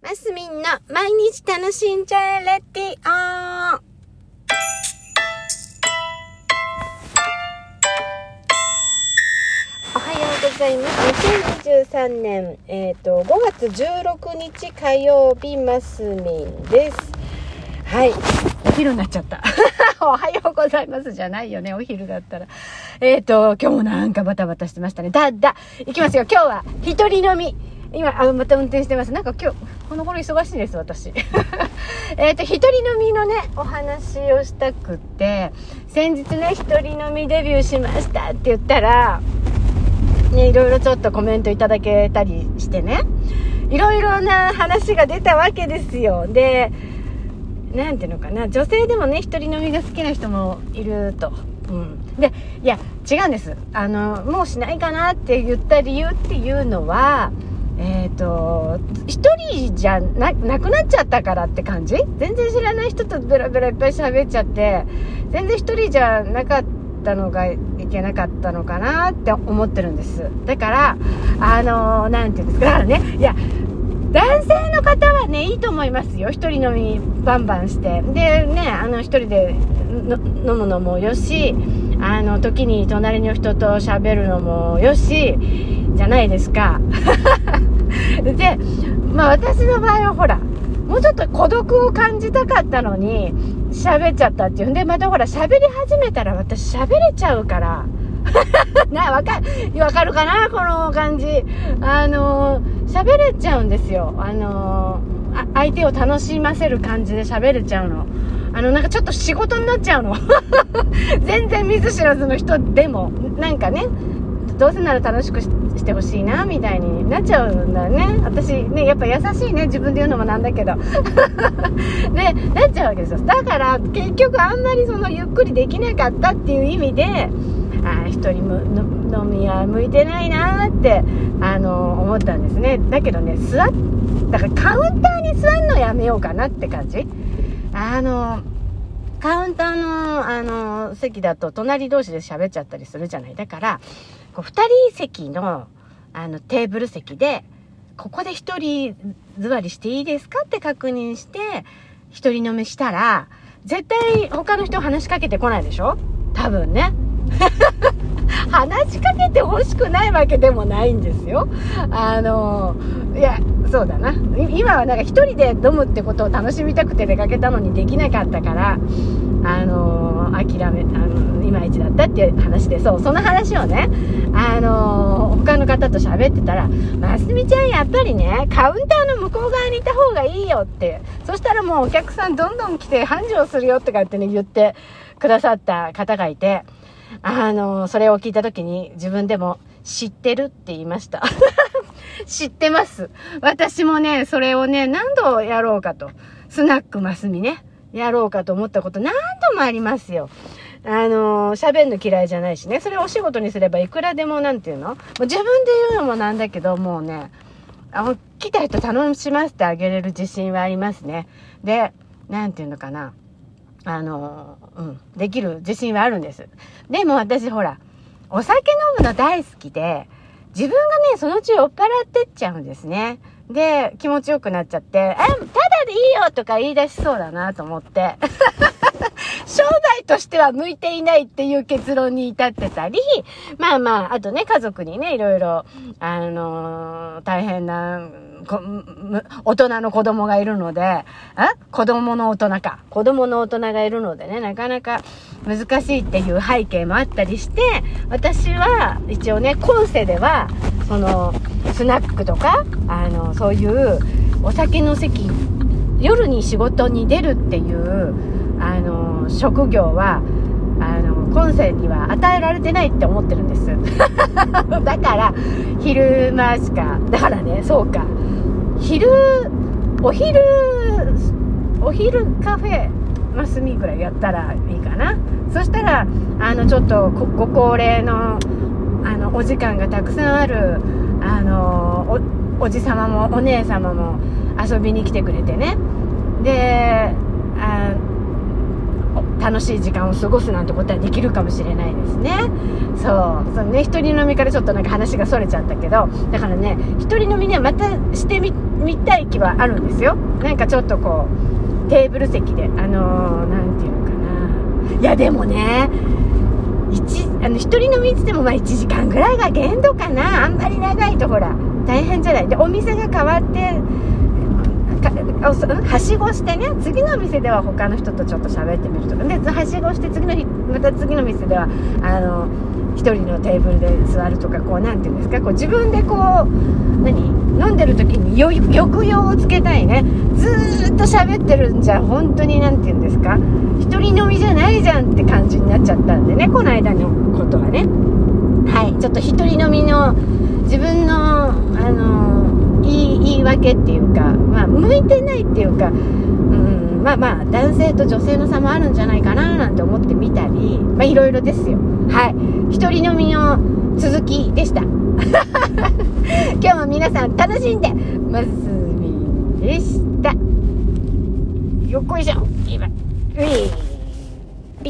マスミンの毎日楽しんじゃえレディオおはようございます。2023年、えっ、と、5月16日火曜日、マスミンです。はい。お昼になっちゃった。おはようございますじゃないよね、お昼だったら。えっ、と、今日もなんかバタバタしてましたね。だ、だ、いきますよ。今日は一人飲み。今、あ、また運転してます。なんか今日、この頃忙しいです、私。えっと、一人飲みのね、お話をしたくって、先日ね、一人飲みデビューしましたって言ったら、ね、いろいろちょっとコメントいただけたりしてね、いろいろな話が出たわけですよ。で、なんていうのかな、女性でもね、一人飲みが好きな人もいると。うん。で、いや、違うんです。あの、もうしないかなって言った理由っていうのは、えっ、と、一人じゃな、なくなっちゃったからって感じ？全然知らない人とベラベラいっぱい喋っちゃって、全然一人じゃなかったのがいけなかったのかなって思ってるんです。だから、あのなんていうんですか、ね、いや、男性の方はね、いいと思いますよ。一人飲みバンバンして。で、ね、あの、一人で飲むのもよし、あの、時に隣の人と喋るのもよし、じゃないですか。で、まあ私の場合はほら、もうちょっと孤独を感じたかったのに、喋っちゃったっていうんで、またほら、喋り始めたら私喋れちゃうから。な、わか、わかるかな？この感じ。あの喋れちゃうんですよ。あの相手を楽しませる感じで喋れちゃうの。あの、なんかちょっと仕事になっちゃうの。全然見ず知らずの人でも、なんかね、どうせなら楽しくしてしてほしいな、みたいになっちゃうんだよね。私ね、やっぱ優しいね、自分で言うのもなんだけど。で、なっちゃうわけですよ。だから、結局あんまりそのゆっくりできなかったっていう意味で、ああ、人むの飲みは向いてないなって、あの思ったんですね。だけどね、座っ、だからカウンターに座るのやめようかなって感じ。あの、カウンターの、あの、席だと隣同士で喋っちゃったりするじゃない。だから、こう、二人席の、あの、テーブル席で、ここで一人座りしていいですかって確認して、一人飲みしたら、絶対他の人話しかけてこないでしょ？多分ね。話しかけてほしくないわけでもないんですよ。あの、いや、そうだな。今はなんか一人で飲むってことを楽しみたくて出かけたのにできなかったから、あの、諦め、あの、いまいちだったっていう話で、そう、その話をね、あの、他の方と喋ってたら、ますみちゃんやっぱりね、カウンターの向こう側にいた方がいいよって、そしたらもうお客さんどんどん来て繁盛するよとかってね、言ってくださった方がいて、あの、それを聞いた時に自分でも知ってるって言いました。知ってます。私もね、それをね、何度やろうかと。スナックマスミね、やろうかと思ったこと何度もありますよ。あの、喋るの嫌いじゃないしね。それをお仕事にすればいくらでもなんていうの？もう自分で言うのもなんだけど、もうね、あ来た人楽しませてあげれる自信はありますね。で、なんていうのかな？あの、うん、できる自信はあるんです。でも私ほら、お酒飲むの大好きで、自分がね、そのうち酔っ払ってっちゃうんですね。で、気持ちよくなっちゃって、え、ただでいいよとか言い出しそうだなと思って。としては向いていないっていう結論に至ってたり、まあまあ、あとね、家族にね、いろいろ、あのー大変な、大人の子供がいるので、あ子供の大人か。子供の大人がいるのでね、なかなか難しいっていう背景もあったりして、私は一応ね、今世では、その、スナックとか、あの、そういうお酒の席、夜に仕事に出るっていう、あの、職業は、あの、今世には与えられてないって思ってるんです。だから、昼間しか、だからね、そうか。昼、お昼、お昼カフェ、マスミぐらいやったらいいかな。そしたら、あの、ちょっとご、ご高齢の、あの、お時間がたくさんある、あの、お、おじさまも、お姉様も遊びに来てくれてね。で、あ楽しい時間を過ごすなんてことはできるかもしれないですね。そう。そうね。一人飲みからちょっとなんか話がそれちゃったけど。だからね一人飲みにはまたしてみたい気はあるんですよ。なんかちょっとこうテーブル席であの何、ー、て言うのかな。いやでもね1あの1人飲みっつってもまあ1時間ぐらいが限度かな。あんまり長いとほら大変じゃない。でお店が変わってはしごしてね次の店では他の人とちょっと喋ってみるとか。ではしごして次の日また次の店ではあの1人のテーブルで座るとかこう何て言うんですか。こう自分でこう何？飲んでる時に抑揚をつけたいね。ずっと喋ってるんじゃ本当に何て言うんですか。1人飲みじゃないじゃんって感じになっちゃったんでね。この間のことはね。はい。ちょっと1人飲みの自分のあの言い言い訳っていうか、まあ、向いてないっていうか、うん、まあまあ男性と女性の差もあるんじゃないかななんて思ってみたりまあいろいろですよ。はい。一人飲みの続きでした。今日も皆さん楽しんでますみでした。よっこいしょ。今。